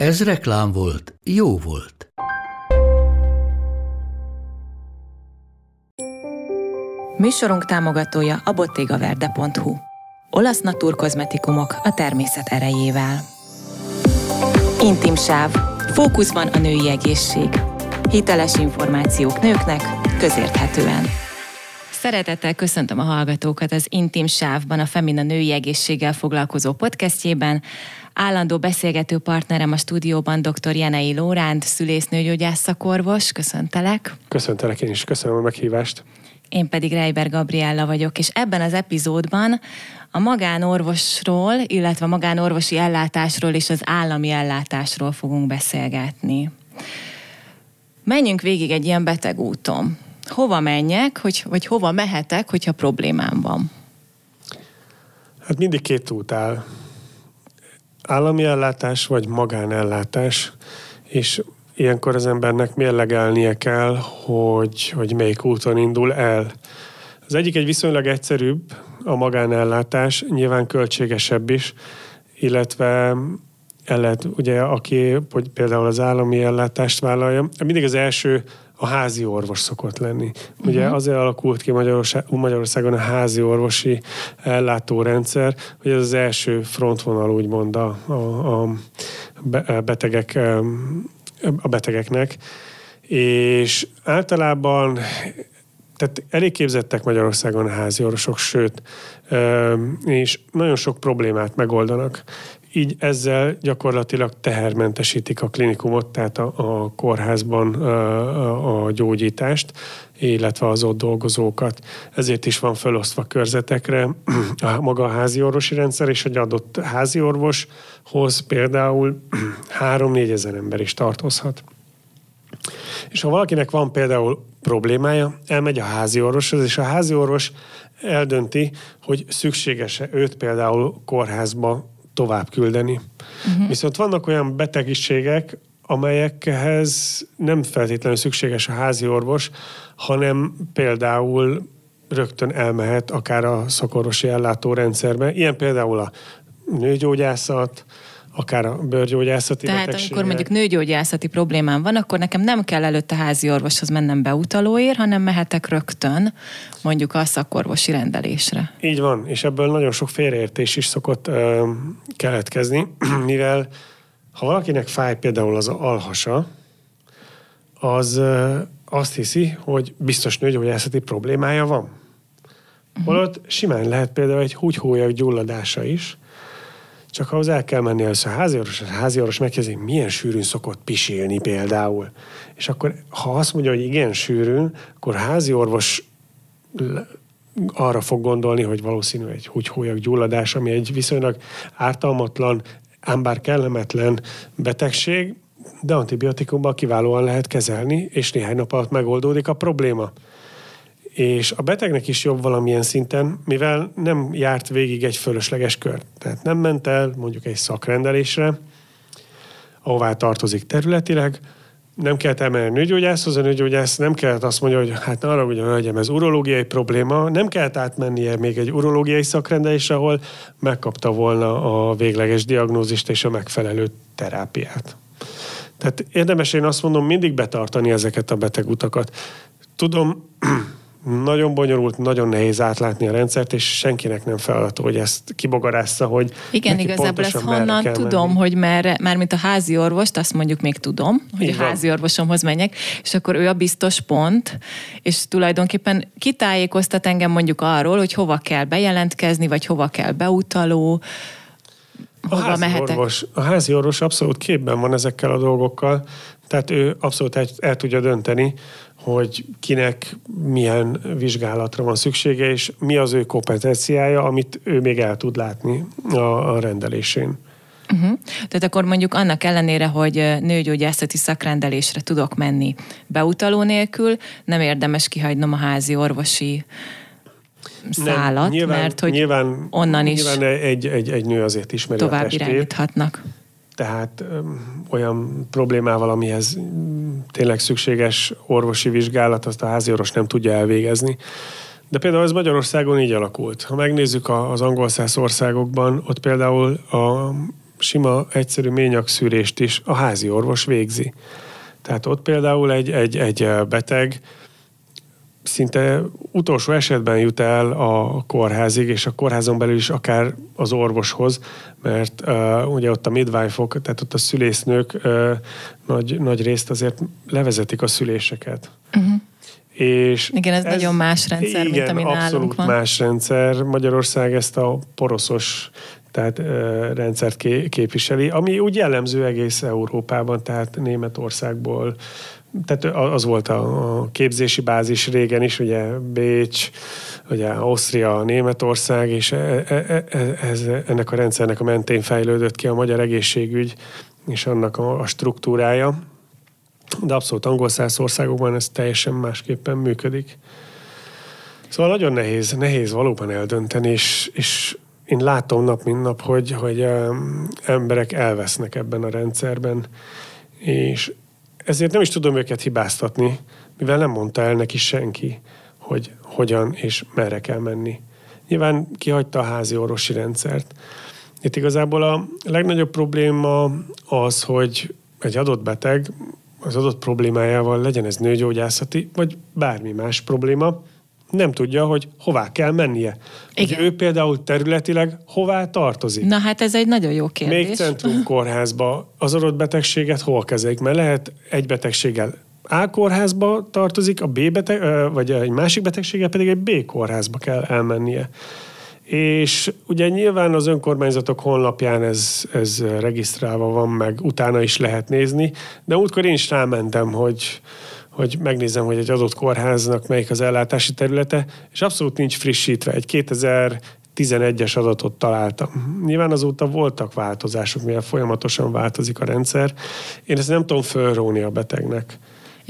Ez reklám volt, jó volt. Műsorunk támogatója a bottegaverde.hu. Olasz naturkozmetikumok a természet erejével. Intim sáv. Fókuszban a női egészség. Hiteles információk nőknek, közérthetően. Szeretettel köszöntöm a hallgatókat az Intim Sávban, a Femina női egészséggel foglalkozó podcastjében. Állandó beszélgető partnerem a stúdióban dr. Jenei Lóránt, szülésznőgyógyász szakorvos. Köszöntelek. Köszöntelek én is, köszönöm a meghívást. Én pedig Reiber Gabriella vagyok, és ebben az epizódban a magánorvosról, illetve a magánorvosi ellátásról és az állami ellátásról fogunk beszélgetni. Menjünk végig egy ilyen betegúton. Hova menjek, hogy, vagy hova mehetek, hogyha problémám van? Hát mindig két út áll. Állami ellátás vagy magánellátás, és ilyenkor az embernek mérlegelnie kell, hogy, hogy melyik úton indul el. Az egyik egy viszonylag egyszerűbb, a magánellátás, nyilván költségesebb is, illetve el lehet, ugye, aki hogy például az állami ellátást vállalja, mindig az első a házi orvos szokott lenni. Ugye uh-huh. azért alakult ki Magyarországon a házi orvosi ellátórendszer, hogy ez az első frontvonal úgymond a, a, a betegek a betegeknek, és általában tehát elég képzettek Magyarországon a házi orvosok, sőt, és nagyon sok problémát megoldanak. Így ezzel gyakorlatilag tehermentesítik a klinikumot, tehát a, a kórházban a, a gyógyítást, illetve az ott dolgozókat. Ezért is van felosztva körzetekre a maga a házi orvosi rendszer, és egy adott házi orvoshoz például 3-4 ezer ember is tartozhat. És ha valakinek van például problémája, elmegy a házi orvoshoz, és a házi orvos eldönti, hogy szükséges-e őt például kórházba tovább küldeni. Uh-huh. Viszont vannak olyan betegségek, amelyekhez nem feltétlenül szükséges a házi orvos, hanem például rögtön elmehet akár a szakorvosi ellátórendszerbe. Ilyen például a nőgyógyászat, akár a bőrgyógyászati Tehát betegségek. amikor mondjuk nőgyógyászati problémám van, akkor nekem nem kell előtte házi orvoshoz mennem beutalóért, hanem mehetek rögtön mondjuk a szakorvosi rendelésre. Így van, és ebből nagyon sok félreértés is szokott ö, keletkezni, mivel ha valakinek fáj például az alhasa, az ö, azt hiszi, hogy biztos nőgyógyászati problémája van. Uh-huh. Holott simán lehet például egy húgyhólyag gyulladása is, csak ahhoz el kell menni először a háziorvos, a háziorvos megkezdi, milyen sűrűn szokott pisilni például. És akkor, ha azt mondja, hogy igen sűrűn, akkor a háziorvos arra fog gondolni, hogy valószínű egy húgyhólyag gyulladás, ami egy viszonylag ártalmatlan, ám bár kellemetlen betegség, de antibiotikumban kiválóan lehet kezelni, és néhány nap alatt megoldódik a probléma és a betegnek is jobb valamilyen szinten, mivel nem járt végig egy fölösleges kör. Tehát nem ment el mondjuk egy szakrendelésre, ahová tartozik területileg, nem kellett elmenni a nőgyógyászhoz, a nőgyógyász nem kellett azt mondja, hogy hát arra, hogy hölgyem, ez urológiai probléma, nem kellett átmennie még egy urológiai szakrendelésre, ahol megkapta volna a végleges diagnózist és a megfelelő terápiát. Tehát érdemes én azt mondom, mindig betartani ezeket a betegutakat. Tudom, nagyon bonyolult, nagyon nehéz átlátni a rendszert, és senkinek nem feladata, hogy ezt kibogarásza, hogy Igen, igazából ezt honnan tudom, menni. hogy merre, mint a házi orvost, azt mondjuk még tudom, hogy Így a házi orvosomhoz menjek, és akkor ő a biztos pont, és tulajdonképpen kitájékoztat engem mondjuk arról, hogy hova kell bejelentkezni, vagy hova kell beutaló, a házi, mehetek? orvos, a házi orvos abszolút képben van ezekkel a dolgokkal, tehát ő abszolút el, el tudja dönteni, hogy kinek milyen vizsgálatra van szüksége, és mi az ő kompetenciája, amit ő még el tud látni a, a rendelésén. Uh-huh. Tehát akkor mondjuk annak ellenére, hogy nőgyógyászati szakrendelésre tudok menni beutaló nélkül, nem érdemes kihagynom a házi orvosi szállat, nem, nyilván, mert hogy nyilván, onnan is nyilván egy, egy, egy nő azért ismeri tovább a testét. irányíthatnak. Tehát olyan problémával, amihez tényleg szükséges orvosi vizsgálat, azt a házi orvos nem tudja elvégezni. De például ez Magyarországon így alakult. Ha megnézzük az angol száz országokban, ott például a sima, egyszerű ményakszűrést is a házi orvos végzi. Tehát ott például egy, egy, egy beteg szinte utolsó esetben jut el a kórházig, és a kórházon belül is akár az orvoshoz, mert uh, ugye ott a midwife-ok, tehát ott a szülésznők uh, nagy, nagy részt azért levezetik a szüléseket. Uh-huh. És Igen, ez, ez nagyon más rendszer, igen, mint ami nálunk van. más rendszer. Magyarország ezt a poroszos tehát ö, rendszert ké, képviseli, ami úgy jellemző egész Európában, tehát Németországból, tehát az volt a, képzési bázis régen is, ugye Bécs, ugye Ausztria, Németország, és e, e, e, ez, ennek a rendszernek a mentén fejlődött ki a magyar egészségügy és annak a struktúrája. De abszolút angol száz országokban ez teljesen másképpen működik. Szóval nagyon nehéz, nehéz valóban eldönteni, és, és én látom nap mint nap, hogy, hogy emberek elvesznek ebben a rendszerben, és ezért nem is tudom őket hibáztatni, mivel nem mondta el neki senki, hogy hogyan és merre kell menni. Nyilván kihagyta a házi orvosi rendszert. Itt igazából a legnagyobb probléma az, hogy egy adott beteg az adott problémájával legyen ez nőgyógyászati, vagy bármi más probléma, nem tudja, hogy hová kell mennie. Igen. Hogy ő például területileg hová tartozik. Na hát ez egy nagyon jó kérdés. Még centrum kórházba az adott betegséget hol kezelik? Mert lehet egy betegséggel A kórházba tartozik, a B beteg, vagy egy másik betegséggel pedig egy B kórházba kell elmennie. És ugye nyilván az önkormányzatok honlapján ez, ez regisztrálva van, meg utána is lehet nézni, de útkor én is rámentem, hogy hogy megnézem, hogy egy adott kórháznak melyik az ellátási területe, és abszolút nincs frissítve. Egy 2011-es adatot találtam. Nyilván azóta voltak változások, mivel folyamatosan változik a rendszer. Én ezt nem tudom fölróni a betegnek.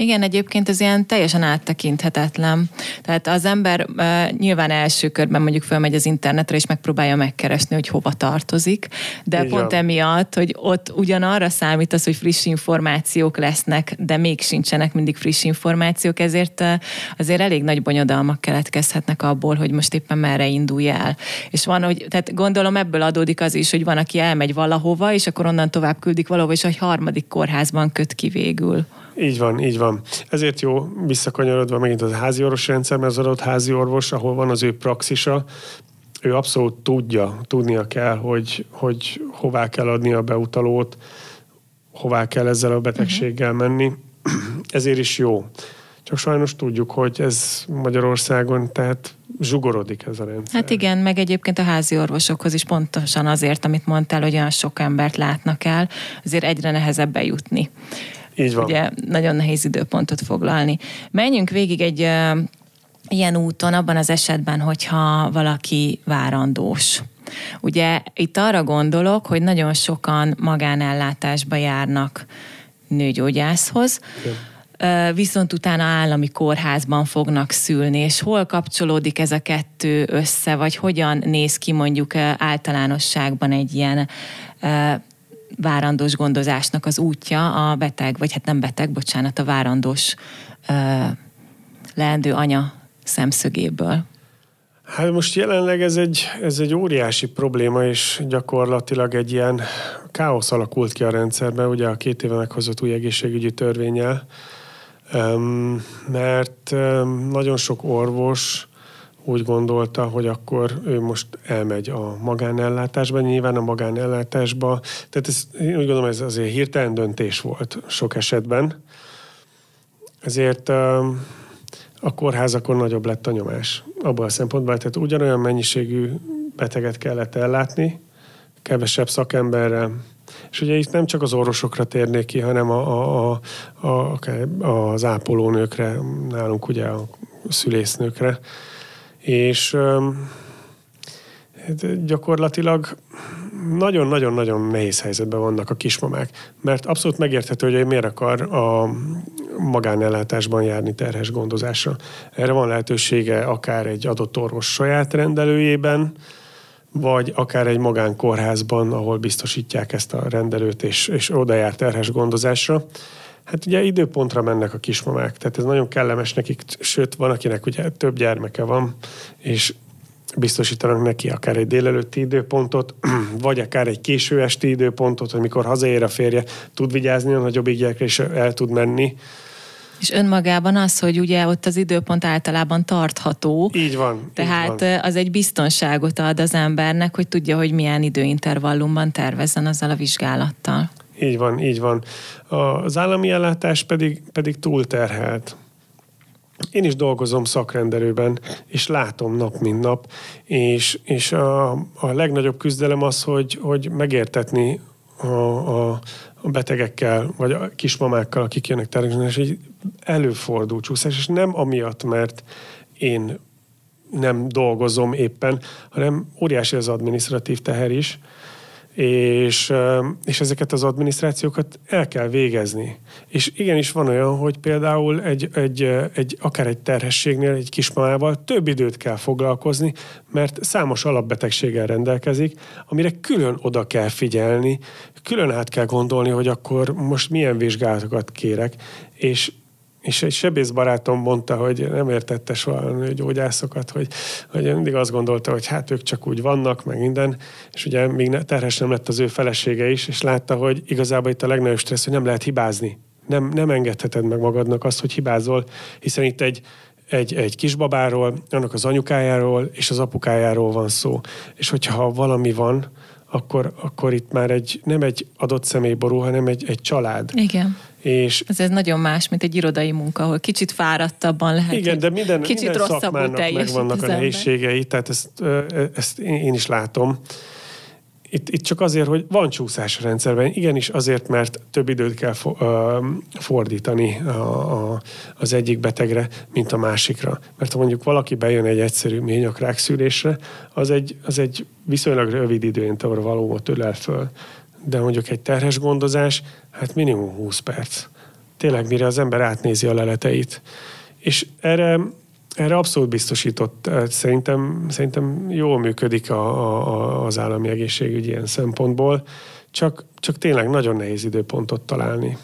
Igen, egyébként ez ilyen teljesen áttekinthetetlen. Tehát az ember uh, nyilván első körben mondjuk fölmegy az internetre, és megpróbálja megkeresni, hogy hova tartozik, de Igen. pont emiatt, hogy ott ugyanarra számít az, hogy friss információk lesznek, de még sincsenek mindig friss információk, ezért uh, azért elég nagy bonyodalmak keletkezhetnek abból, hogy most éppen merre indulj el. És van, hogy, tehát gondolom ebből adódik az is, hogy van, aki elmegy valahova, és akkor onnan tovább küldik valahova, és a harmadik kórházban köt ki végül. Így van, így van. Ezért jó visszakanyarodva megint az házi orvos rendszer, mert az adott házi orvos, ahol van az ő praxisa, ő abszolút tudja, tudnia kell, hogy, hogy hová kell adni a beutalót, hová kell ezzel a betegséggel menni. Ezért is jó. Csak sajnos tudjuk, hogy ez Magyarországon, tehát zsugorodik ez a rendszer. Hát igen, meg egyébként a házi orvosokhoz is pontosan azért, amit mondtál, hogy olyan sok embert látnak el, azért egyre nehezebb bejutni. Így van. Ugye nagyon nehéz időpontot foglalni. Menjünk végig egy ilyen úton, abban az esetben, hogyha valaki várandós. Ugye itt arra gondolok, hogy nagyon sokan magánellátásba járnak nőgyógyászhoz, Igen. viszont utána állami kórházban fognak szülni, és hol kapcsolódik ez a kettő össze, vagy hogyan néz ki mondjuk általánosságban egy ilyen várandós gondozásnak az útja a beteg, vagy hát nem beteg, bocsánat, a várandós uh, leendő anya szemszögéből? Hát most jelenleg ez egy, ez egy óriási probléma, és gyakorlatilag egy ilyen káosz alakult ki a rendszerben, ugye a két éve meghozott új egészségügyi törvényel, mert nagyon sok orvos úgy gondolta, hogy akkor ő most elmegy a magánellátásba, nyilván a magánellátásba. Tehát ez, én úgy gondolom, ez azért hirtelen döntés volt sok esetben. Ezért a kórházakon nagyobb lett a nyomás abban a szempontból, tehát ugyanolyan mennyiségű beteget kellett ellátni, kevesebb szakemberrel, és ugye itt nem csak az orvosokra térnék ki, hanem a, a, a, a, az ápolónőkre, nálunk ugye a szülésznőkre, és hát gyakorlatilag nagyon-nagyon-nagyon nehéz helyzetben vannak a kismamák, mert abszolút megérthető, hogy miért akar a magánellátásban járni terhes gondozásra. Erre van lehetősége akár egy adott orvos saját rendelőjében, vagy akár egy magánkórházban, ahol biztosítják ezt a rendelőt, és, és oda jár terhes gondozásra. Hát ugye időpontra mennek a kismamák, tehát ez nagyon kellemes nekik, sőt van, akinek ugye több gyermeke van, és biztosítanak neki akár egy délelőtti időpontot, vagy akár egy késő esti időpontot, hogy mikor hazaér a férje, tud vigyázni a nagyobb gyerekre, és el tud menni. És önmagában az, hogy ugye ott az időpont általában tartható. Így van. Tehát így van. az egy biztonságot ad az embernek, hogy tudja, hogy milyen időintervallumban tervezzen azzal a vizsgálattal. Így van, így van. Az állami ellátás pedig, pedig túlterhelt. Én is dolgozom szakrendelőben, és látom nap, mint nap, és, és a, a legnagyobb küzdelem az, hogy, hogy megértetni a, a, a betegekkel, vagy a kismamákkal, akik jönnek természetesen, és egy előfordul csúszás, és nem amiatt, mert én nem dolgozom éppen, hanem óriási az adminisztratív teher is, és, és ezeket az adminisztrációkat el kell végezni. És igenis van olyan, hogy például egy, egy, egy, akár egy terhességnél, egy kismamával több időt kell foglalkozni, mert számos alapbetegséggel rendelkezik, amire külön oda kell figyelni, külön át kell gondolni, hogy akkor most milyen vizsgálatokat kérek, és és egy sebész barátom mondta, hogy nem értette soha a gyógyászokat, hogy, hogy mindig azt gondolta, hogy hát ők csak úgy vannak, meg minden, és ugye még terhes nem lett az ő felesége is, és látta, hogy igazából itt a legnagyobb stressz, hogy nem lehet hibázni. Nem, nem engedheted meg magadnak azt, hogy hibázol, hiszen itt egy, egy, egy kisbabáról, annak az anyukájáról és az apukájáról van szó. És hogyha valami van, akkor, akkor itt már egy, nem egy adott személy borul, hanem egy, egy család. Igen. És ez, ez nagyon más, mint egy irodai munka, ahol kicsit fáradtabban lehet. Igen, de minden, kicsit minden szakmának megvannak a nehézségei, tehát ezt, ezt én is látom. Itt, itt csak azért, hogy van csúszás a rendszerben. Igenis azért, mert több időt kell fordítani a, a, az egyik betegre, mint a másikra. Mert ha mondjuk valaki bejön egy egyszerű ményakrák szülésre, az egy, az egy viszonylag rövid időintervallumot valóban ölel föl de mondjuk egy terhes gondozás, hát minimum 20 perc. Tényleg, mire az ember átnézi a leleteit. És erre, erre abszolút biztosított. Szerintem, szerintem jól működik a, a, az állami egészségügy ilyen szempontból, csak, csak tényleg nagyon nehéz időpontot találni.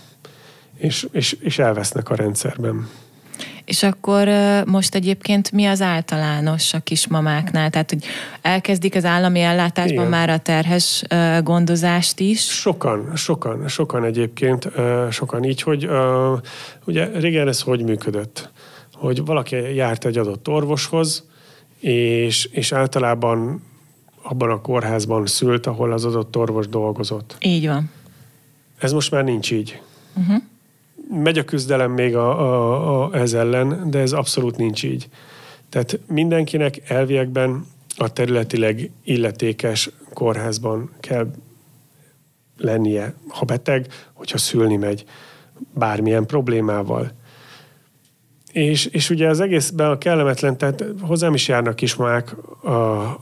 És, és, és elvesznek a rendszerben. És akkor most egyébként mi az általános a kismamáknál? Tehát, hogy elkezdik az állami ellátásban Igen. már a terhes gondozást is? Sokan, sokan, sokan egyébként, sokan így, hogy ugye régen ez hogy működött? Hogy valaki járt egy adott orvoshoz, és, és általában abban a kórházban szült, ahol az adott orvos dolgozott. Így van. Ez most már nincs így. Uh-huh megy a küzdelem még a, a, a, ez ellen, de ez abszolút nincs így. Tehát mindenkinek elviekben a területileg illetékes kórházban kell lennie, ha beteg, hogyha szülni megy bármilyen problémával. És, és ugye az egészben a kellemetlen, tehát hozzám is járnak kismák,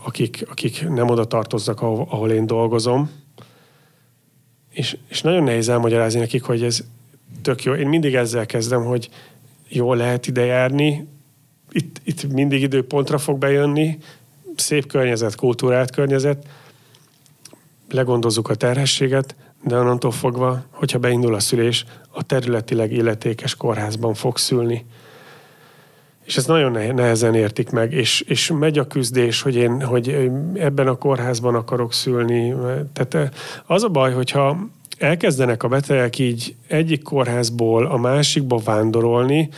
akik, akik nem oda tartoznak, ahol, ahol én dolgozom, és, és nagyon nehéz elmagyarázni nekik, hogy ez tök jó. Én mindig ezzel kezdem, hogy jól lehet ide járni, itt, itt mindig időpontra fog bejönni, szép környezet, kultúrált környezet, legondozzuk a terhességet, de onnantól fogva, hogyha beindul a szülés, a területileg illetékes kórházban fog szülni. És ezt nagyon nehezen értik meg, és, és megy a küzdés, hogy én hogy ebben a kórházban akarok szülni. Tehát az a baj, hogyha elkezdenek a betegek így egyik kórházból a másikba vándorolni,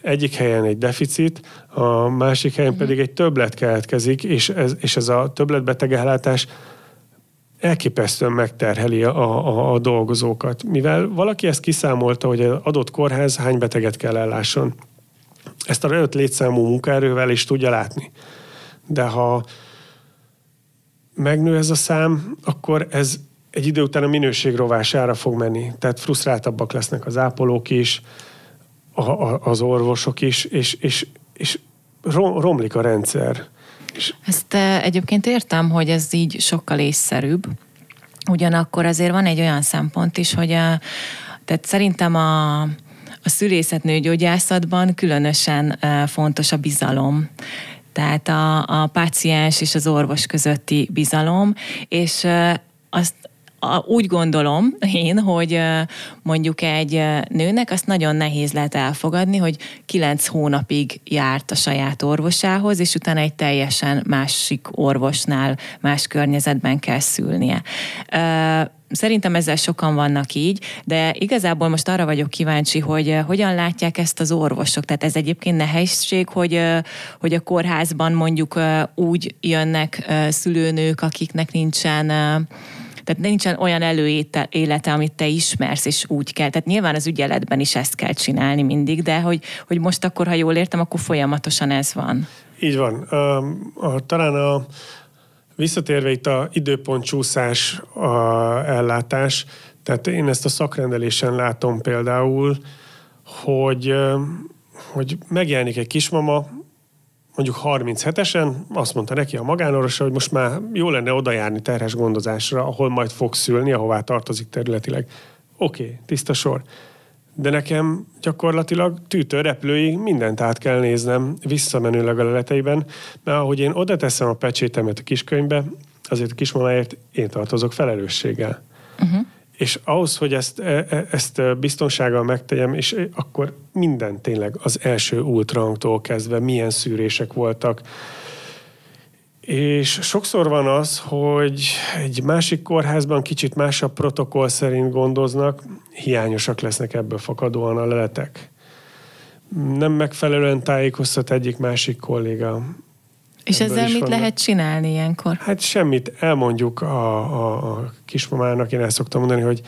egyik helyen egy deficit, a másik helyen pedig egy többlet keletkezik, és ez, és ez a többletbetegellátás elképesztően megterheli a, a, a dolgozókat. Mivel valaki ezt kiszámolta, hogy az adott kórház hány beteget kell ellásson. Ezt a rejött létszámú munkaerővel is tudja látni. De ha megnő ez a szám, akkor ez egy idő után a minőség rovására fog menni. Tehát frusztráltabbak lesznek az ápolók is, a, a, az orvosok is, és, és, és romlik a rendszer. És... Ezt egyébként értem, hogy ez így sokkal észszerűbb, Ugyanakkor azért van egy olyan szempont is, hogy a, tehát szerintem a, a szülészetnőgyógyászatban különösen fontos a bizalom tehát a, a páciens és az orvos közötti bizalom, és azt úgy gondolom én, hogy mondjuk egy nőnek azt nagyon nehéz lehet elfogadni, hogy kilenc hónapig járt a saját orvosához, és utána egy teljesen másik orvosnál, más környezetben kell szülnie. Szerintem ezzel sokan vannak így, de igazából most arra vagyok kíváncsi, hogy hogyan látják ezt az orvosok. Tehát ez egyébként nehézség, hogy, hogy a kórházban mondjuk úgy jönnek szülőnők, akiknek nincsen tehát nincsen olyan előélete, amit te ismersz, és úgy kell. Tehát nyilván az ügyeletben is ezt kell csinálni mindig, de hogy, hogy most akkor, ha jól értem, akkor folyamatosan ez van. Így van. Uh, a, talán a, visszatérve itt a időpontcsúszás a ellátás, tehát én ezt a szakrendelésen látom például, hogy, hogy megjelenik egy kismama, mondjuk 37-esen azt mondta neki a magánorvosa, hogy most már jó lenne oda járni terhes gondozásra, ahol majd fog szülni, ahová tartozik területileg. Oké, okay, tiszta sor. De nekem gyakorlatilag tűtőreplőig mindent át kell néznem visszamenőleg a leleteiben, mert ahogy én oda teszem a pecsétemet a kiskönyvbe, azért a kismamáért én tartozok felelősséggel. Uh-huh és ahhoz, hogy ezt, e, e, ezt biztonsággal megtegyem, és akkor minden tényleg az első ultrahangtól kezdve milyen szűrések voltak, és sokszor van az, hogy egy másik kórházban kicsit másabb protokoll szerint gondoznak, hiányosak lesznek ebből fakadóan a leletek. Nem megfelelően tájékoztat egyik másik kolléga. És ezzel mit vannak. lehet csinálni ilyenkor? Hát semmit, elmondjuk a, a, a kismamának, én el szoktam mondani, hogy,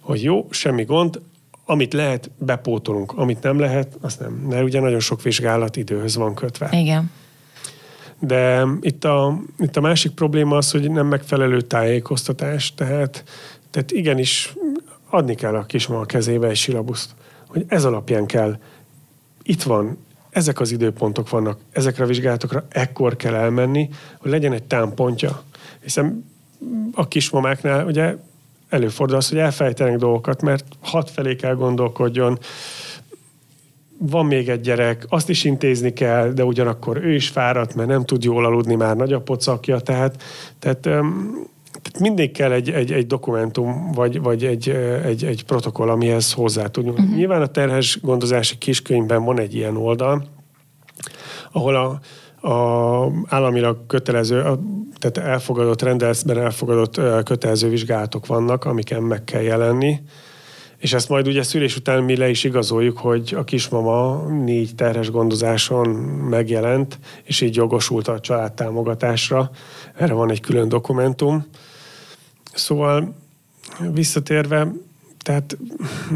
hogy jó, semmi gond, amit lehet, bepótolunk, amit nem lehet, azt nem. Mert ugye nagyon sok vizsgálat időhöz van kötve. Igen. De itt a, itt a másik probléma az, hogy nem megfelelő tájékoztatás, tehát, tehát igenis adni kell a kismama kezébe egy silabuszt, hogy ez alapján kell, itt van, ezek az időpontok vannak, ezekre a vizsgálatokra ekkor kell elmenni, hogy legyen egy támpontja. Hiszen a kismamáknál ugye előfordul az, hogy elfejtenek dolgokat, mert hat felé kell gondolkodjon, van még egy gyerek, azt is intézni kell, de ugyanakkor ő is fáradt, mert nem tud jól aludni, már nagy a pocakja, tehát, tehát, mindig kell egy, egy, egy dokumentum, vagy, vagy egy, egy, egy protokoll, amihez hozzá tudjunk. Uh-huh. Nyilván a terhes gondozási kiskönyvben van egy ilyen oldal, ahol a, a államilag kötelező, a, tehát elfogadott, rendelszben elfogadott kötelező vizsgálatok vannak, amiken meg kell jelenni, és ezt majd ugye szülés után mi le is igazoljuk, hogy a kismama négy terhes gondozáson megjelent, és így jogosult a családtámogatásra. Erre van egy külön dokumentum. Szóval visszatérve, tehát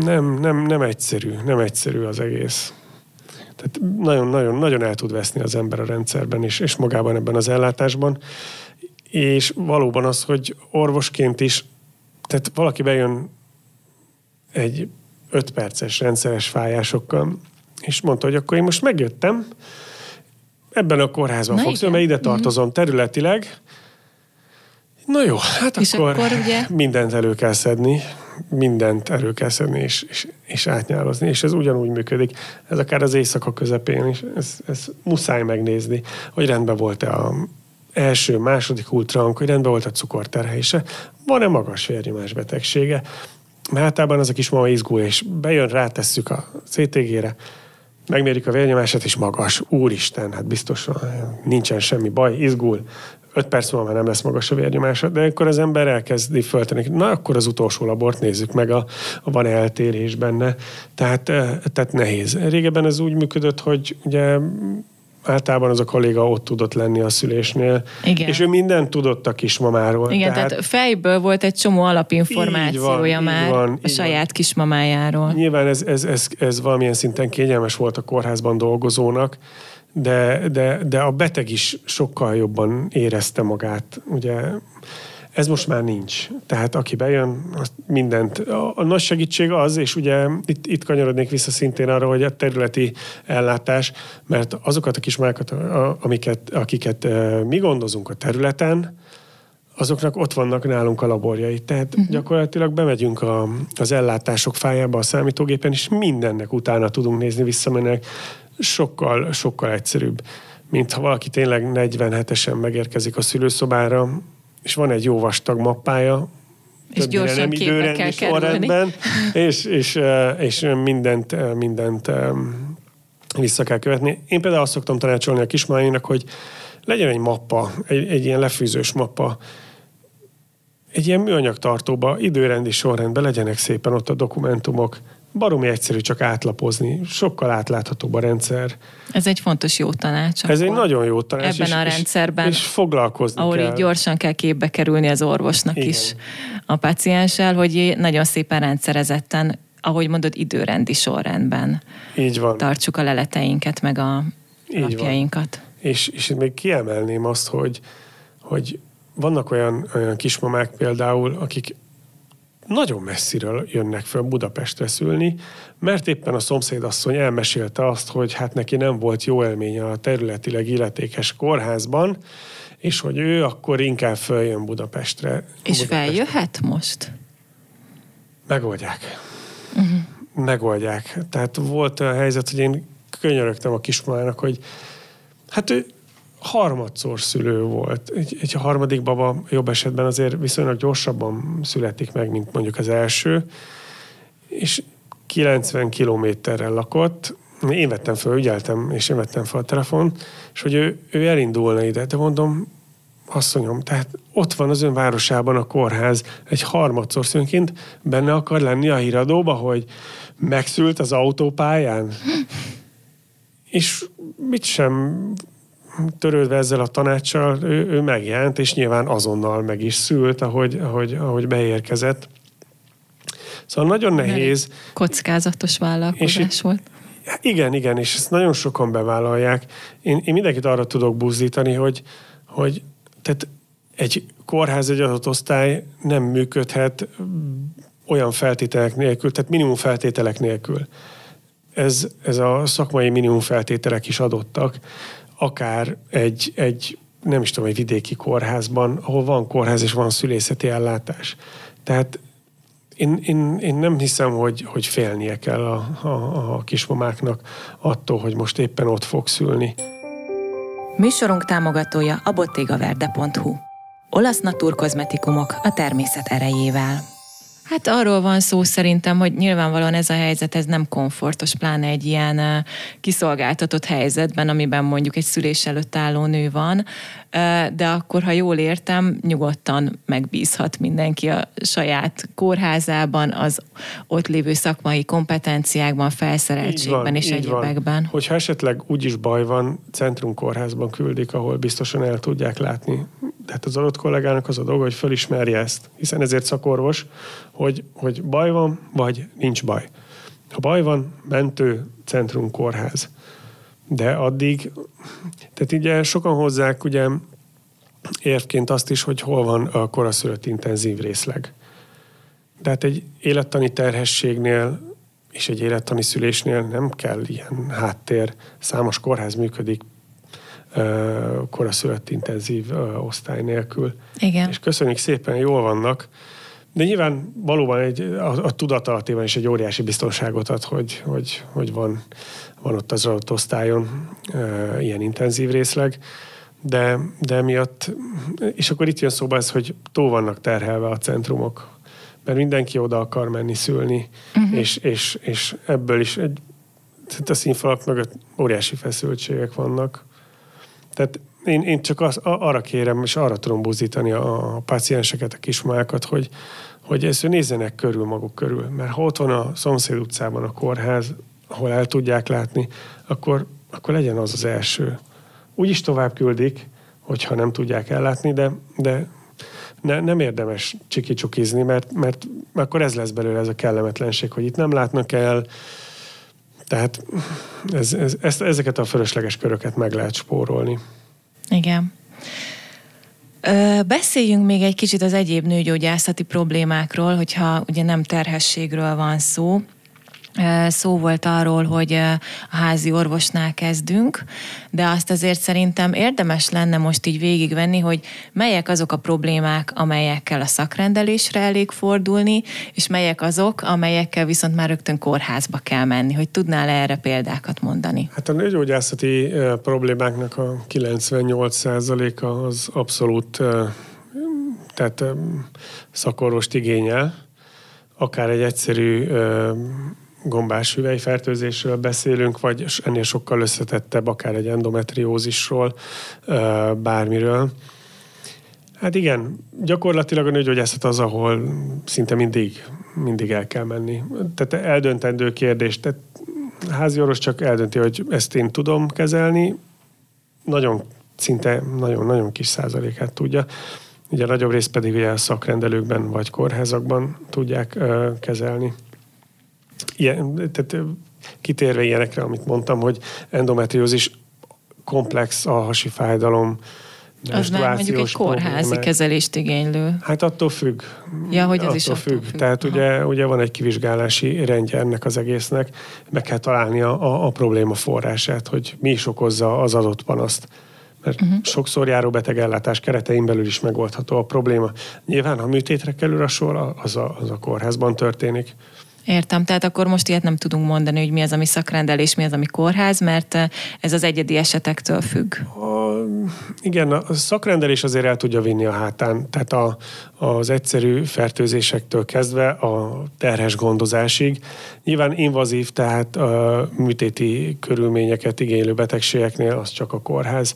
nem, nem, nem egyszerű, nem egyszerű az egész. Tehát nagyon-nagyon nagyon el tud veszni az ember a rendszerben és, és magában ebben az ellátásban. És valóban az, hogy orvosként is, tehát valaki bejön egy öt perces rendszeres fájásokkal, és mondta, hogy akkor én most megjöttem, ebben a kórházban fogsz, mert ide tartozom területileg, Na jó, hát és akkor, akkor ugye... mindent elő kell szedni, mindent elő kell szedni és, és, és átnyálozni, és ez ugyanúgy működik. Ez akár az éjszaka közepén is, ez, ez muszáj megnézni, hogy rendben volt-e a első, második ultrahang, hogy rendben volt a cukorterhelése, van-e magas vérnyomás betegsége, mert általában az a kis mama izgul, és bejön, rátesszük a CTG-re, megmérjük a vérnyomását, és magas. Úristen, hát biztos nincsen semmi baj, izgul, öt perc múlva már nem lesz magas a vérnyomása, de akkor az ember elkezdi föltenni, na akkor az utolsó labort nézzük meg, a, a van-e eltérés benne. Tehát, eh, tehát nehéz. Régebben ez úgy működött, hogy ugye általában az a kolléga ott tudott lenni a szülésnél, Igen. és ő mindent tudott a kismamáról. Igen, tehát, tehát fejből volt egy csomó alapinformációja van, már van, a saját van. kismamájáról. Nyilván ez, ez, ez, ez valamilyen szinten kényelmes volt a kórházban dolgozónak, de, de, de a beteg is sokkal jobban érezte magát. Ugye ez most már nincs. Tehát aki bejön, azt mindent. A, a nagy segítség az, és ugye itt, itt kanyarodnék vissza szintén arra, hogy a területi ellátás, mert azokat a kismákat, amiket, akiket mi gondozunk a területen, azoknak ott vannak nálunk a laborjai. Tehát uh-huh. gyakorlatilag bemegyünk a, az ellátások fájába a számítógépen, és mindennek utána tudunk nézni visszamenőleg. Sokkal, sokkal egyszerűbb, mint ha valaki tényleg 47-esen megérkezik a szülőszobára, és van egy jó vastag mappája, és gyorsan nem képbe kell sorrendben, és, és, és mindent, mindent vissza kell követni. Én például azt szoktam tanácsolni a kismánynak, hogy legyen egy mappa, egy, egy ilyen lefűzős mappa, egy ilyen műanyag tartóba, időrendi sorrendben legyenek szépen ott a dokumentumok. Baromi egyszerű csak átlapozni, sokkal átláthatóbb a rendszer. Ez egy fontos jó tanács. Ez egy nagyon jó tanács. Ebben és, a rendszerben. És, és foglalkozni Ahol kell. így gyorsan kell képbe kerülni az orvosnak Igen. is a pacienssel, hogy nagyon szépen rendszerezetten, ahogy mondod, időrendi sorrendben. Így van. Tartsuk a leleteinket, meg a így napjainkat. Van. És, és még kiemelném azt, hogy, hogy vannak olyan, olyan kismamák például, akik nagyon messziről jönnek föl Budapestre szülni, mert éppen a szomszédasszony elmesélte azt, hogy hát neki nem volt jó élménye a területileg illetékes kórházban, és hogy ő akkor inkább följön Budapestre. És Budapestre. feljöhet most? Megoldják. Uh-huh. Megoldják. Tehát volt a helyzet, hogy én könyörögtem a kismamának, hogy hát ő harmadszor szülő volt. Egy, egy harmadik baba jobb esetben azért viszonylag gyorsabban születik meg, mint mondjuk az első, és 90 kilométerrel lakott, én vettem fel, ügyeltem, és én vettem fel a telefon, és hogy ő, ő elindulna ide, de mondom, asszonyom, tehát ott van az ön városában a kórház, egy harmadszor szőnként benne akar lenni a híradóba, hogy megszült az autópályán. és mit sem törődve ezzel a tanácssal, ő, ő megjelent, és nyilván azonnal meg is szült, ahogy, ahogy, ahogy beérkezett. Szóval nagyon nehéz. Kockázatos vállalkozás és volt. Igen, igen, és ezt nagyon sokan bevállalják. Én, én mindenkit arra tudok buzdítani, hogy, hogy tehát egy kórház, egy adott osztály nem működhet olyan feltételek nélkül, tehát minimum feltételek nélkül. Ez, ez a szakmai minimum feltételek is adottak akár egy, egy nem is tudom, egy vidéki kórházban, ahol van kórház és van szülészeti ellátás. Tehát én, én, én nem hiszem, hogy, hogy félnie kell a, a, a kismamáknak attól, hogy most éppen ott fog szülni. Műsorunk támogatója a bottegaverde.hu. Olasz naturkozmetikumok a természet erejével. Hát arról van szó szerintem, hogy nyilvánvalóan ez a helyzet, ez nem komfortos, pláne egy ilyen kiszolgáltatott helyzetben, amiben mondjuk egy szülés előtt álló nő van, de akkor, ha jól értem, nyugodtan megbízhat mindenki a saját kórházában, az ott lévő szakmai kompetenciákban, felszereltségben van, és egyébekben. Van. Hogyha esetleg úgyis baj van, centrum kórházban küldik, ahol biztosan el tudják látni. Tehát az adott kollégának az a dolga, hogy felismerje ezt, hiszen ezért szakorvos, hogy, hogy baj van, vagy nincs baj. Ha baj van, mentő, centrum, kórház. De addig, tehát ugye sokan hozzák ugye érvként azt is, hogy hol van a koraszülött intenzív részleg. De hát egy élettani terhességnél és egy élettani szülésnél nem kell ilyen háttér. Számos kórház működik koraszülött intenzív osztály nélkül. Igen. És köszönjük szépen, jól vannak. De nyilván valóban egy, a, a tudatalatében is egy óriási biztonságot ad, hogy, hogy, hogy van, van ott az adott osztályon e, ilyen intenzív részleg, de, de miatt, és akkor itt jön szóba ez, hogy túl vannak terhelve a centrumok, mert mindenki oda akar menni szülni, uh-huh. és, és, és ebből is egy, a színfalak mögött óriási feszültségek vannak. Tehát én, én csak az, arra kérem, és arra tudom buzítani a, a pácienseket, a kismákat, hogy, hogy ezt nézzenek körül maguk körül. Mert ha ott van a szomszéd utcában a kórház, ahol el tudják látni, akkor, akkor legyen az az első. Úgyis tovább küldik, hogyha nem tudják ellátni, de, de ne, nem érdemes csikicsukizni, mert, mert akkor ez lesz belőle ez a kellemetlenség, hogy itt nem látnak el, tehát ez, ez, ezt, ezeket a fölösleges köröket meg lehet spórolni. Igen. Beszéljünk még egy kicsit az egyéb nőgyógyászati problémákról, hogyha ugye nem terhességről van szó. Szó volt arról, hogy a házi orvosnál kezdünk, de azt azért szerintem érdemes lenne most így végigvenni, hogy melyek azok a problémák, amelyekkel a szakrendelésre elég fordulni, és melyek azok, amelyekkel viszont már rögtön kórházba kell menni, hogy tudnál erre példákat mondani? Hát a nőgyógyászati problémáknak a 98%-a az abszolút tehát szakorvost igényel, akár egy egyszerű gombás hüvelyfertőzésről beszélünk, vagy ennél sokkal összetettebb, akár egy endometriózisról, bármiről. Hát igen, gyakorlatilag a nőgyógyászat az, ahol szinte mindig, mindig el kell menni. Tehát eldöntendő kérdés. Tehát házi orvos csak eldönti, hogy ezt én tudom kezelni, nagyon szinte nagyon-nagyon kis százalékát tudja. Ugye a nagyobb rész pedig ugye a szakrendelőkben vagy kórházakban tudják ö, kezelni ilyen, tehát kitérve ilyenekre, amit mondtam, hogy endometriózis komplex alhasi fájdalom, az már mondjuk egy kórházi problémák. kezelést igénylő. Hát attól függ. Ja, hogy az attól is attól függ. függ. Tehát ugye, ugye van egy kivizsgálási rendje ennek az egésznek, meg kell találni a, a, a probléma forrását, hogy mi is okozza az adott panaszt. Mert uh-huh. sokszor járó betegellátás keretein belül is megoldható a probléma. Nyilván, ha műtétre kerül a sor, az a, az a kórházban történik. Értem, tehát akkor most ilyet nem tudunk mondani, hogy mi az, ami szakrendelés, mi az, ami kórház, mert eh, ez az egyedi esetektől függ. A, igen, a szakrendelés azért el tudja vinni a hátán, tehát a, az egyszerű fertőzésektől kezdve a terhes gondozásig. Nyilván invazív, tehát a műtéti körülményeket igénylő betegségeknél az csak a kórház.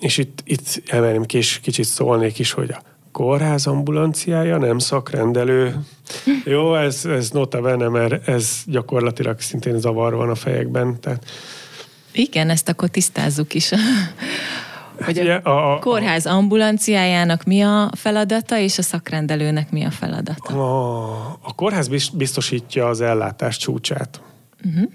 És itt, itt emelném kis, kicsit szólnék is, hogy a kórház ambulanciája, nem szakrendelő. Jó, ez, ez nota bene, mert ez gyakorlatilag szintén zavar van a fejekben. Tehát... Igen, ezt akkor tisztázzuk is. hogy a, a, a kórház ambulanciájának mi a feladata, és a szakrendelőnek mi a feladata? A, a kórház biztosítja az ellátás csúcsát. Uh-huh.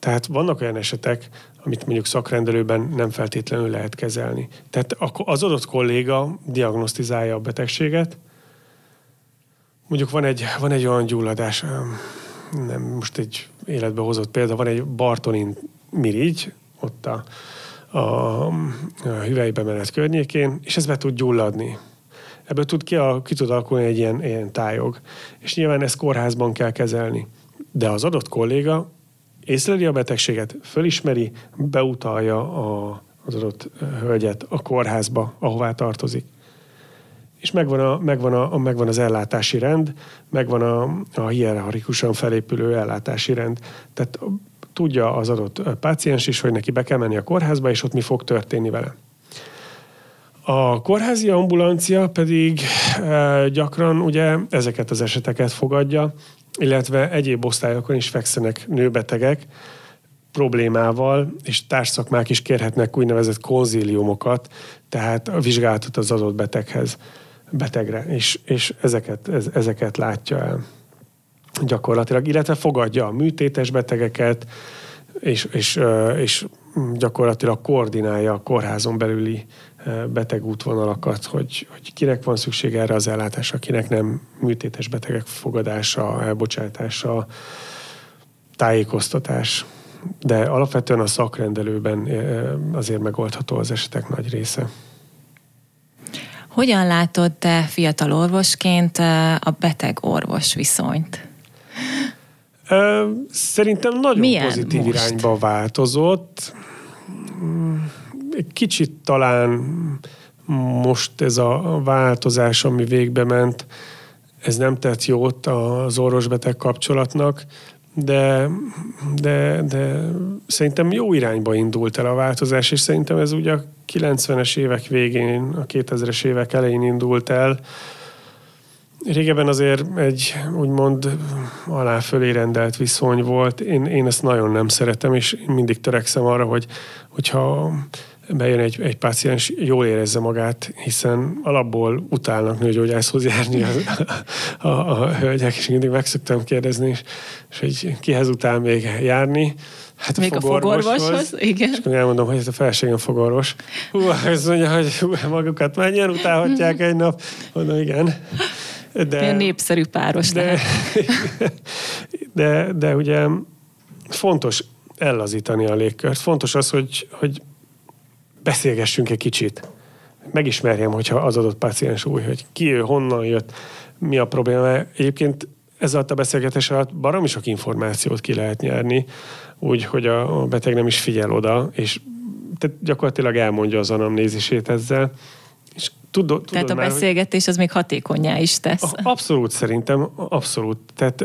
Tehát vannak olyan esetek, amit mondjuk szakrendelőben nem feltétlenül lehet kezelni. Tehát az adott kolléga diagnosztizálja a betegséget, mondjuk van egy, van egy olyan gyulladás, nem most egy életbe hozott példa, van egy Bartonin mirigy, ott a, a, a hüvelybe menet környékén, és ez be tud gyulladni. Ebből tud ki, a, ki tud alakulni egy ilyen, ilyen tájog. És nyilván ezt kórházban kell kezelni. De az adott kolléga észleli a betegséget, fölismeri, beutalja a, az adott hölgyet a kórházba, ahová tartozik. És megvan, a, megvan, a, megvan az ellátási rend, megvan a, a hierarchikusan felépülő ellátási rend. Tehát tudja az adott páciens is, hogy neki be kell menni a kórházba, és ott mi fog történni vele. A kórházi ambulancia pedig gyakran ugye ezeket az eseteket fogadja, illetve egyéb osztályokon is fekszenek nőbetegek problémával, és társszakmák is kérhetnek úgynevezett konzíliumokat, tehát a vizsgálatot az adott beteghez, betegre, és, és ezeket, ez, ezeket látja el gyakorlatilag, illetve fogadja a műtétes betegeket, és, és, és gyakorlatilag koordinálja a kórházon belüli beteg útvonalakat, hogy, hogy kinek van szükség erre az ellátásra, kinek nem műtétes betegek fogadása, elbocsátása, tájékoztatás. De alapvetően a szakrendelőben azért megoldható az esetek nagy része. Hogyan látod te fiatal orvosként a beteg-orvos viszonyt? Szerintem nagyon Milyen pozitív most? irányba változott egy kicsit talán most ez a változás, ami végbe ment, ez nem tett jót az orvosbeteg kapcsolatnak, de, de, de szerintem jó irányba indult el a változás, és szerintem ez ugye a 90-es évek végén, a 2000-es évek elején indult el. Régebben azért egy úgymond alá rendelt viszony volt. Én, én ezt nagyon nem szeretem, és mindig törekszem arra, hogy hogyha bejön egy, egy páciens, jól érezze magát, hiszen alapból utálnak nőgyógyászhoz járni a, a, a hölgyek, és mindig meg szoktam kérdezni, és, és hogy kihez utál még járni. Hát a Még fogorvoshoz, a fogorvoshoz, igen. És akkor elmondom, hogy ez a feleségem fogorvos. Hú, ez mondja, hogy hú, magukat mennyien utálhatják egy nap. Mondom, igen. De, Ilyen népszerű páros de, de, de ugye fontos ellazítani a légkört. Fontos az, hogy, hogy beszélgessünk egy kicsit. Megismerjem, hogyha az adott páciens új, hogy ki ő, honnan jött, mi a probléma. Egyébként ezzel a beszélgetés alatt baromi sok információt ki lehet nyerni, úgy, hogy a, a beteg nem is figyel oda, és tehát gyakorlatilag elmondja az anamnézisét ezzel. És tudod, tudod Tehát a már, beszélgetés az még hatékonyá is tesz. Abszolút szerintem, abszolút. Tehát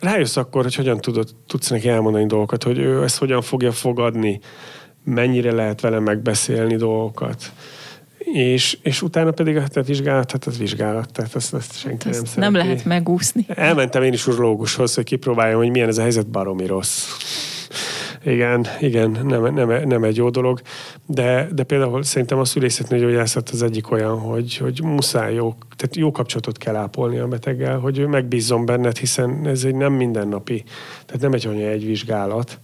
rájössz akkor, hogy hogyan tudod, tudsz neki elmondani dolgokat, hogy ő ezt hogyan fogja fogadni, mennyire lehet vele megbeszélni dolgokat. És, és utána pedig a hát vizsgálat, hát az vizsgálat, tehát ezt, ezt senki hát nem szereti. Nem lehet megúszni. Elmentem én is urológushoz, hogy kipróbáljam, hogy milyen ez a helyzet, baromi rossz. Igen, igen, nem, nem, nem egy jó dolog, de, de például szerintem a gyógyászat az egyik olyan, hogy, hogy muszáj jó, tehát jó kapcsolatot kell ápolni a beteggel, hogy ő megbízzon benned, hiszen ez egy nem mindennapi, tehát nem egy olyan egy vizsgálat,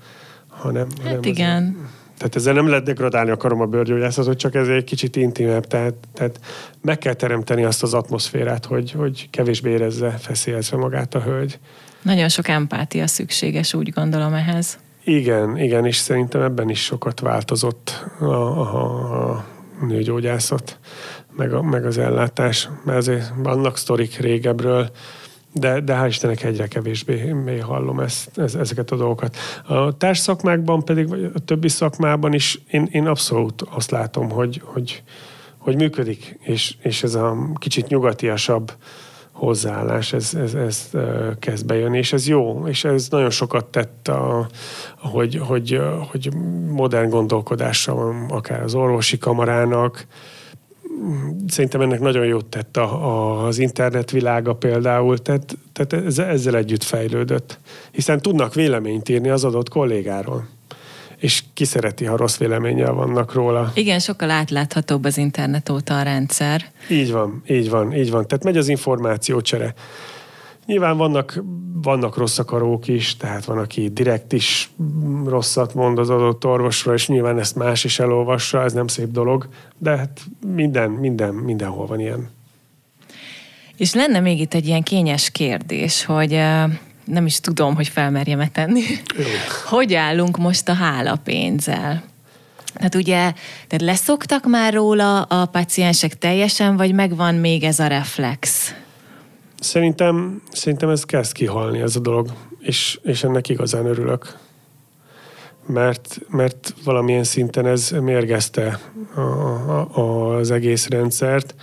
hanem... Hát hanem igen. Tehát ezzel nem lehet degradálni akarom a bőrgyógyászatot, csak ez egy kicsit intimebb, tehát, tehát meg kell teremteni azt az atmoszférát, hogy, hogy kevésbé érezze feszélyezve magát a hölgy. Nagyon sok empátia szükséges, úgy gondolom ehhez. Igen, igen, és szerintem ebben is sokat változott a, a, a nőgyógyászat, meg, a, meg az ellátás, mert azért vannak sztorik régebről, de, de hál' Istennek egyre kevésbé hallom ezt, ez, ezeket a dolgokat. A társszakmákban pedig, vagy a többi szakmában is én, én abszolút azt látom, hogy, hogy, hogy működik, és, és ez a kicsit nyugatiasabb hozzáállás, ez, ez, ez kezd bejönni, és ez jó, és ez nagyon sokat tett, a, hogy, hogy, hogy modern gondolkodásra van akár az orvosi kamarának, szerintem ennek nagyon jót tett a, a, az internetvilága például, tehát, tehát ezzel együtt fejlődött. Hiszen tudnak véleményt írni az adott kollégáról és ki szereti, ha rossz véleménnyel vannak róla. Igen, sokkal átláthatóbb az internet óta a rendszer. Így van, így van, így van. Tehát megy az információcsere. Nyilván vannak, vannak rossz akarók is, tehát van, aki direkt is rosszat mond az adott orvosra, és nyilván ezt más is elolvassa, ez nem szép dolog, de hát minden, minden, mindenhol van ilyen. És lenne még itt egy ilyen kényes kérdés, hogy nem is tudom, hogy felmerjem-e tenni. Jó. Hogy állunk most a hálapénzzel? Hát ugye, tehát leszoktak már róla a paciensek teljesen, vagy megvan még ez a reflex? Szerintem, szerintem ez kezd kihalni ez a dolog, és, és ennek igazán örülök. Mert, mert valamilyen szinten ez mérgezte a, a, az egész rendszert.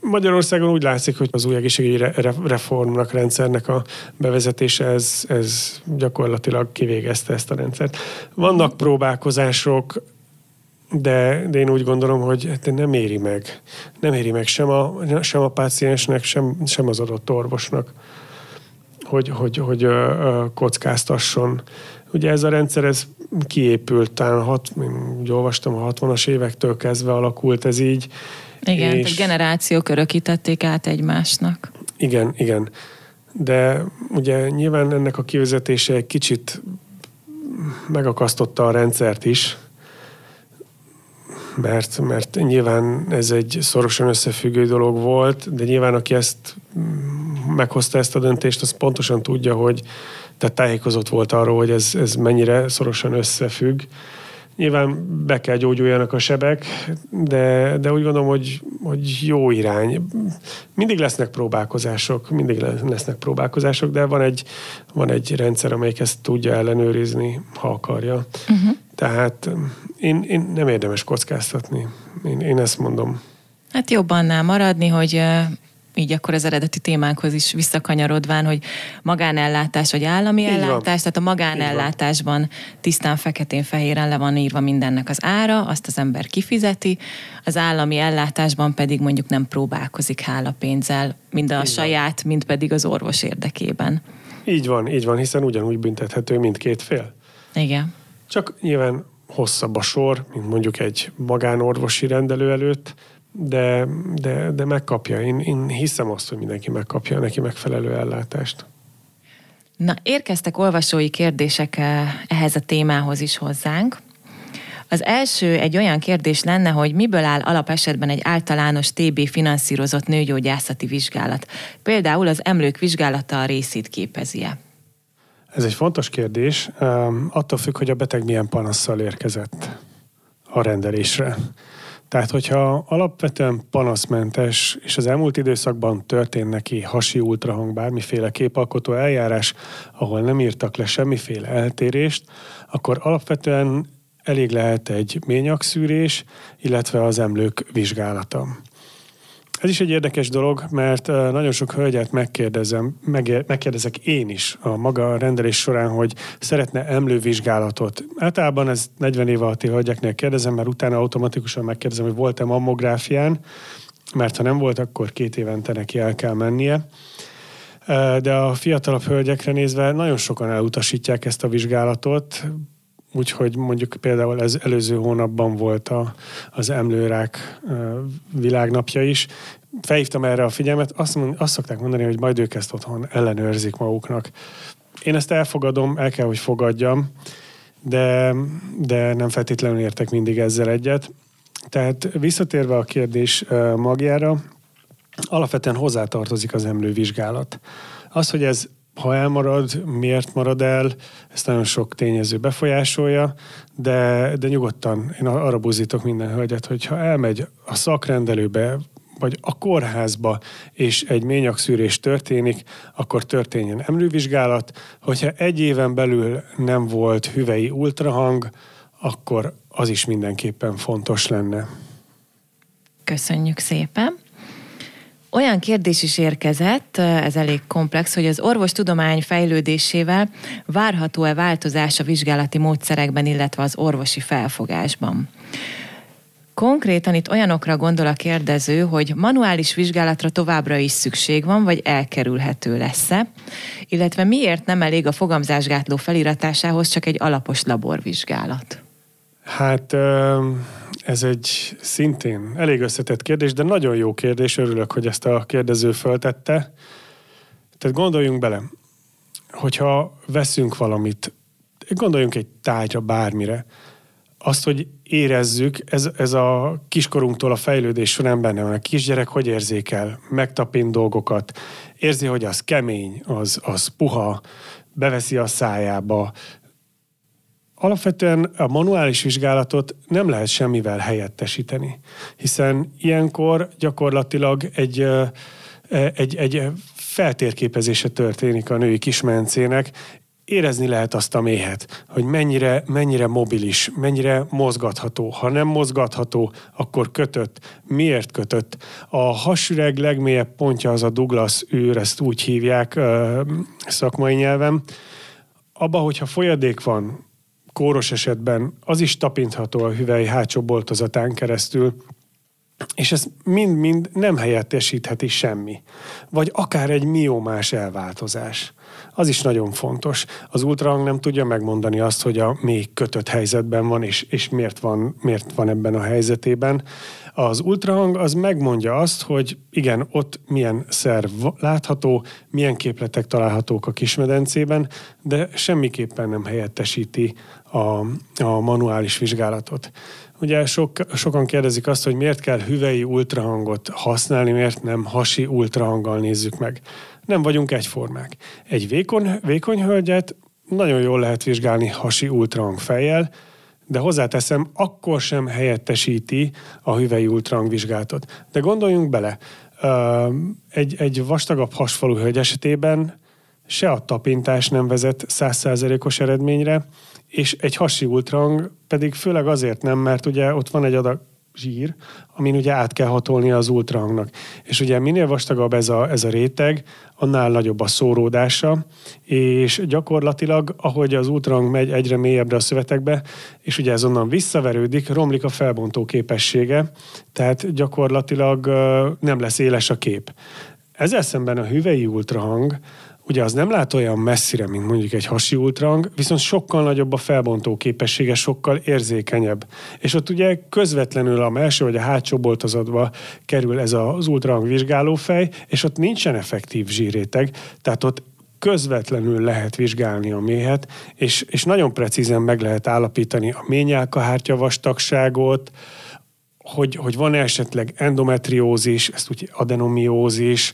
Magyarországon úgy látszik, hogy az új egészségügyi reformnak, rendszernek a bevezetése, ez, ez gyakorlatilag kivégezte ezt a rendszert. Vannak próbálkozások, de, de én úgy gondolom, hogy hát nem éri meg. Nem éri meg sem a, sem a páciensnek, sem, sem az adott orvosnak, hogy, hogy, hogy kockáztasson. Ugye ez a rendszer, ez kiépült, talán hat, úgy olvastam, a 60-as évektől kezdve alakult ez így, igen, és... generációk örökítették át egymásnak. Igen, igen. De ugye nyilván ennek a kivezetése egy kicsit megakasztotta a rendszert is, mert, mert nyilván ez egy szorosan összefüggő dolog volt, de nyilván aki ezt meghozta ezt a döntést, az pontosan tudja, hogy tehát tájékozott volt arról, hogy ez, ez mennyire szorosan összefügg, Nyilván be kell gyógyuljanak a sebek, de, de úgy gondolom, hogy, hogy jó irány. Mindig lesznek próbálkozások, mindig lesznek próbálkozások, de van egy, van egy rendszer, amelyik ezt tudja ellenőrizni, ha akarja. Uh-huh. Tehát én, én nem érdemes kockáztatni. Én, én ezt mondom. Hát jobban annál maradni, hogy így akkor az eredeti témánkhoz is visszakanyarodván, hogy magánellátás vagy állami így ellátás, van. tehát a magánellátásban tisztán feketén-fehéren le van írva mindennek az ára, azt az ember kifizeti, az állami ellátásban pedig mondjuk nem próbálkozik hálapénzzel, mind a így saját, van. mind pedig az orvos érdekében. Így van, így van, hiszen ugyanúgy büntethető mindkét fél. Igen. Csak nyilván hosszabb a sor, mint mondjuk egy magánorvosi rendelő előtt, de, de, de megkapja. Én, én hiszem azt, hogy mindenki megkapja neki megfelelő ellátást. Na, érkeztek olvasói kérdések eh, ehhez a témához is hozzánk. Az első egy olyan kérdés lenne, hogy miből áll alapesetben egy általános TB finanszírozott nőgyógyászati vizsgálat. Például az emlők vizsgálata a részét képezi-e? Ez egy fontos kérdés. Attól függ, hogy a beteg milyen panasszal érkezett a rendelésre. Tehát, hogyha alapvetően panaszmentes, és az elmúlt időszakban történt neki hasi ultrahang, bármiféle képalkotó eljárás, ahol nem írtak le semmiféle eltérést, akkor alapvetően elég lehet egy ményakszűrés, illetve az emlők vizsgálata. Ez is egy érdekes dolog, mert nagyon sok hölgyet megkérdezem, megkérdezek én is a maga rendelés során, hogy szeretne emlővizsgálatot. Általában ez 40 év alatti hölgyeknél kérdezem, mert utána automatikusan megkérdezem, hogy volt-e mammográfián, mert ha nem volt, akkor két évente neki el kell mennie. De a fiatalabb hölgyekre nézve nagyon sokan elutasítják ezt a vizsgálatot, Úgyhogy mondjuk például ez előző hónapban volt a, az emlőrák világnapja is. Felhívtam erre a figyelmet, azt, azt szokták mondani, hogy majd ők ezt otthon ellenőrzik maguknak. Én ezt elfogadom, el kell, hogy fogadjam, de, de nem feltétlenül értek mindig ezzel egyet. Tehát visszatérve a kérdés magjára, alapvetően hozzátartozik az emlővizsgálat. Az, hogy ez ha elmarad, miért marad el, ezt nagyon sok tényező befolyásolja, de, de nyugodtan én arra buzítok minden hölgyet, hogy ha elmegy a szakrendelőbe, vagy a kórházba, és egy ményakszűrés történik, akkor történjen emlővizsgálat. Hogyha egy éven belül nem volt hüvei ultrahang, akkor az is mindenképpen fontos lenne. Köszönjük szépen! Olyan kérdés is érkezett, ez elég komplex, hogy az orvostudomány fejlődésével várható-e változás a vizsgálati módszerekben, illetve az orvosi felfogásban. Konkrétan itt olyanokra gondol a kérdező, hogy manuális vizsgálatra továbbra is szükség van, vagy elkerülhető lesz-e, illetve miért nem elég a fogamzásgátló feliratásához csak egy alapos laborvizsgálat? Hát ez egy szintén elég összetett kérdés, de nagyon jó kérdés, örülök, hogy ezt a kérdező föltette. Tehát gondoljunk bele, hogyha veszünk valamit, gondoljunk egy tárgyra, bármire, azt, hogy érezzük, ez, ez a kiskorunktól a fejlődés során benne van. A kisgyerek hogy érzékel? Megtapint dolgokat, érzi, hogy az kemény, az, az puha, beveszi a szájába, Alapvetően a manuális vizsgálatot nem lehet semmivel helyettesíteni, hiszen ilyenkor gyakorlatilag egy, egy, egy feltérképezése történik a női kismencének, érezni lehet azt a méhet, hogy mennyire, mennyire mobilis, mennyire mozgatható. Ha nem mozgatható, akkor kötött. Miért kötött? A hasüreg legmélyebb pontja az a Douglas űr, ezt úgy hívják szakmai nyelven. Abba, hogyha folyadék van, kóros esetben az is tapintható a hüvely hátsó boltozatán keresztül, és ez mind-mind nem helyettesítheti semmi. Vagy akár egy miómás elváltozás. Az is nagyon fontos. Az ultrahang nem tudja megmondani azt, hogy a még kötött helyzetben van, és, és miért, van, miért van ebben a helyzetében. Az ultrahang az megmondja azt, hogy igen, ott milyen szerv látható, milyen képletek találhatók a kismedencében, de semmiképpen nem helyettesíti a, a manuális vizsgálatot. Ugye sok, sokan kérdezik azt, hogy miért kell hüvei ultrahangot használni, miért nem hasi ultrahanggal nézzük meg. Nem vagyunk egyformák. Egy vékony, vékony hölgyet nagyon jól lehet vizsgálni hasi ultrahang fejjel, de hozzáteszem, akkor sem helyettesíti a hüvei ultrahangvizsgálatot. De gondoljunk bele, egy, egy vastagabb hasfalú hölgy esetében se a tapintás nem vezet százszázalékos eredményre, és egy hasi ultrahang pedig főleg azért nem, mert ugye ott van egy adag zsír, amin ugye át kell hatolni az ultrahangnak. És ugye minél vastagabb ez a, ez a réteg, annál nagyobb a szóródása, és gyakorlatilag, ahogy az ultrahang megy egyre mélyebbre a szövetekbe, és ugye ez onnan visszaverődik, romlik a felbontó képessége, tehát gyakorlatilag nem lesz éles a kép. Ezzel szemben a hüvei ultrahang, Ugye az nem lát olyan messzire, mint mondjuk egy hasi ultrang, viszont sokkal nagyobb a felbontó képessége, sokkal érzékenyebb. És ott ugye közvetlenül a melső vagy a hátsó boltozatba kerül ez az ultrang vizsgálófej, és ott nincsen effektív zsíréteg, tehát ott közvetlenül lehet vizsgálni a méhet, és, és nagyon precízen meg lehet állapítani a ményálkahártya vastagságot, hogy, hogy van esetleg endometriózis, ezt úgy adenomiózis,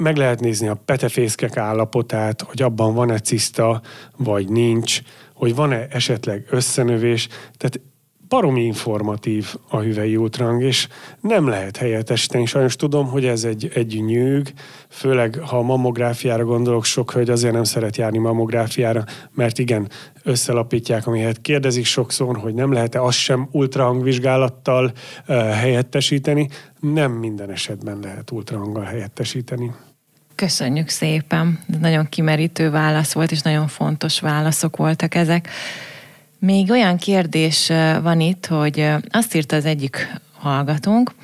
meg lehet nézni a petefészkek állapotát, hogy abban van-e ciszta, vagy nincs, hogy van-e esetleg összenövés. Tehát baromi informatív a hüvei ultrang, és nem lehet helyettesíteni. Sajnos tudom, hogy ez egy, egy nyűg, főleg ha a mammográfiára gondolok, sok hölgy azért nem szeret járni mammográfiára, mert igen, összelapítják, amihez kérdezik sokszor, hogy nem lehet-e azt sem ultrahangvizsgálattal uh, helyettesíteni. Nem minden esetben lehet ultrahanggal helyettesíteni. Köszönjük szépen. Nagyon kimerítő válasz volt, és nagyon fontos válaszok voltak ezek. Még olyan kérdés van itt, hogy azt írta az egyik hallgatónk,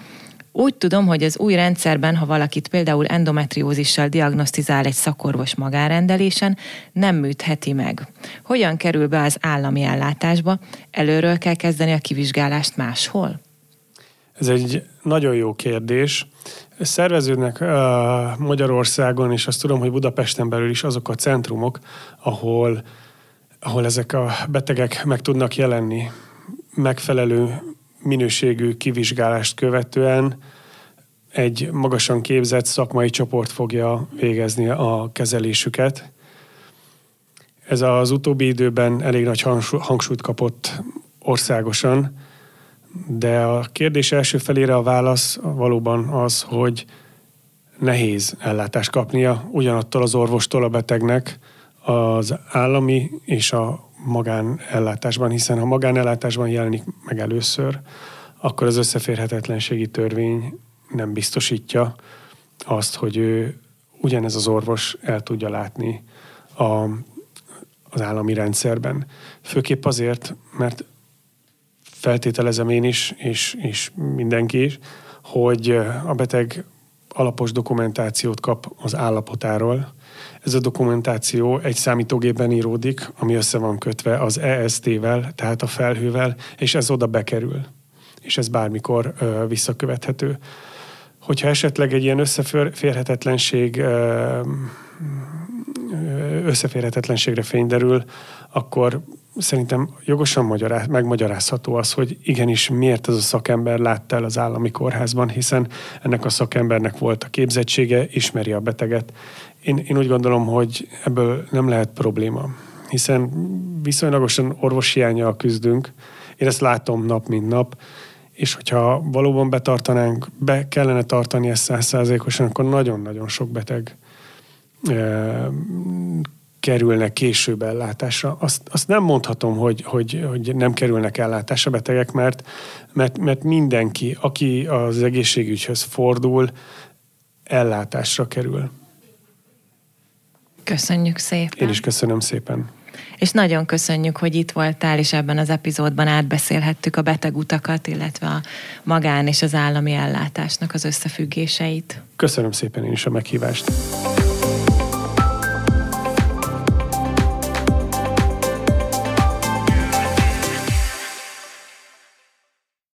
úgy tudom, hogy az új rendszerben, ha valakit például endometriózissal diagnosztizál egy szakorvos magárendelésen, nem műtheti meg. Hogyan kerül be az állami ellátásba? Előről kell kezdeni a kivizsgálást máshol? Ez egy nagyon jó kérdés. Szerveződnek uh, Magyarországon, és azt tudom, hogy Budapesten belül is azok a centrumok, ahol ahol ezek a betegek meg tudnak jelenni megfelelő minőségű kivizsgálást követően egy magasan képzett szakmai csoport fogja végezni a kezelésüket. Ez az utóbbi időben elég nagy hangsúlyt kapott országosan, de a kérdés első felére a válasz valóban az, hogy nehéz ellátást kapnia ugyanattól az orvostól a betegnek, az állami és a magánellátásban, hiszen ha magánellátásban jelenik meg először, akkor az összeférhetetlenségi törvény nem biztosítja azt, hogy ő ugyanez az orvos el tudja látni a, az állami rendszerben. Főképp azért, mert feltételezem én is, és, és mindenki is, hogy a beteg alapos dokumentációt kap az állapotáról, ez a dokumentáció egy számítógépben íródik, ami össze van kötve az EST-vel, tehát a felhővel, és ez oda bekerül. És ez bármikor ö, visszakövethető. Hogyha esetleg egy ilyen összeférhetetlenség összeférhetetlenségre fény derül, akkor szerintem jogosan magyaráz, megmagyarázható az, hogy igenis miért ez a szakember látta el az állami kórházban, hiszen ennek a szakembernek volt a képzettsége, ismeri a beteget. Én, én úgy gondolom, hogy ebből nem lehet probléma, hiszen viszonylagosan orvoshiányjal küzdünk. Én ezt látom nap, mint nap, és hogyha valóban betartanánk, be kellene tartani ezt százszázalékosan, akkor nagyon-nagyon sok beteg kerülnek később ellátásra. Azt, azt nem mondhatom, hogy, hogy, hogy nem kerülnek ellátásra betegek, mert, mert, mert mindenki, aki az egészségügyhöz fordul, ellátásra kerül. Köszönjük szépen. Én is köszönöm szépen. És nagyon köszönjük, hogy itt voltál, és ebben az epizódban átbeszélhettük a betegutakat, illetve a magán és az állami ellátásnak az összefüggéseit. Köszönöm szépen én is a meghívást.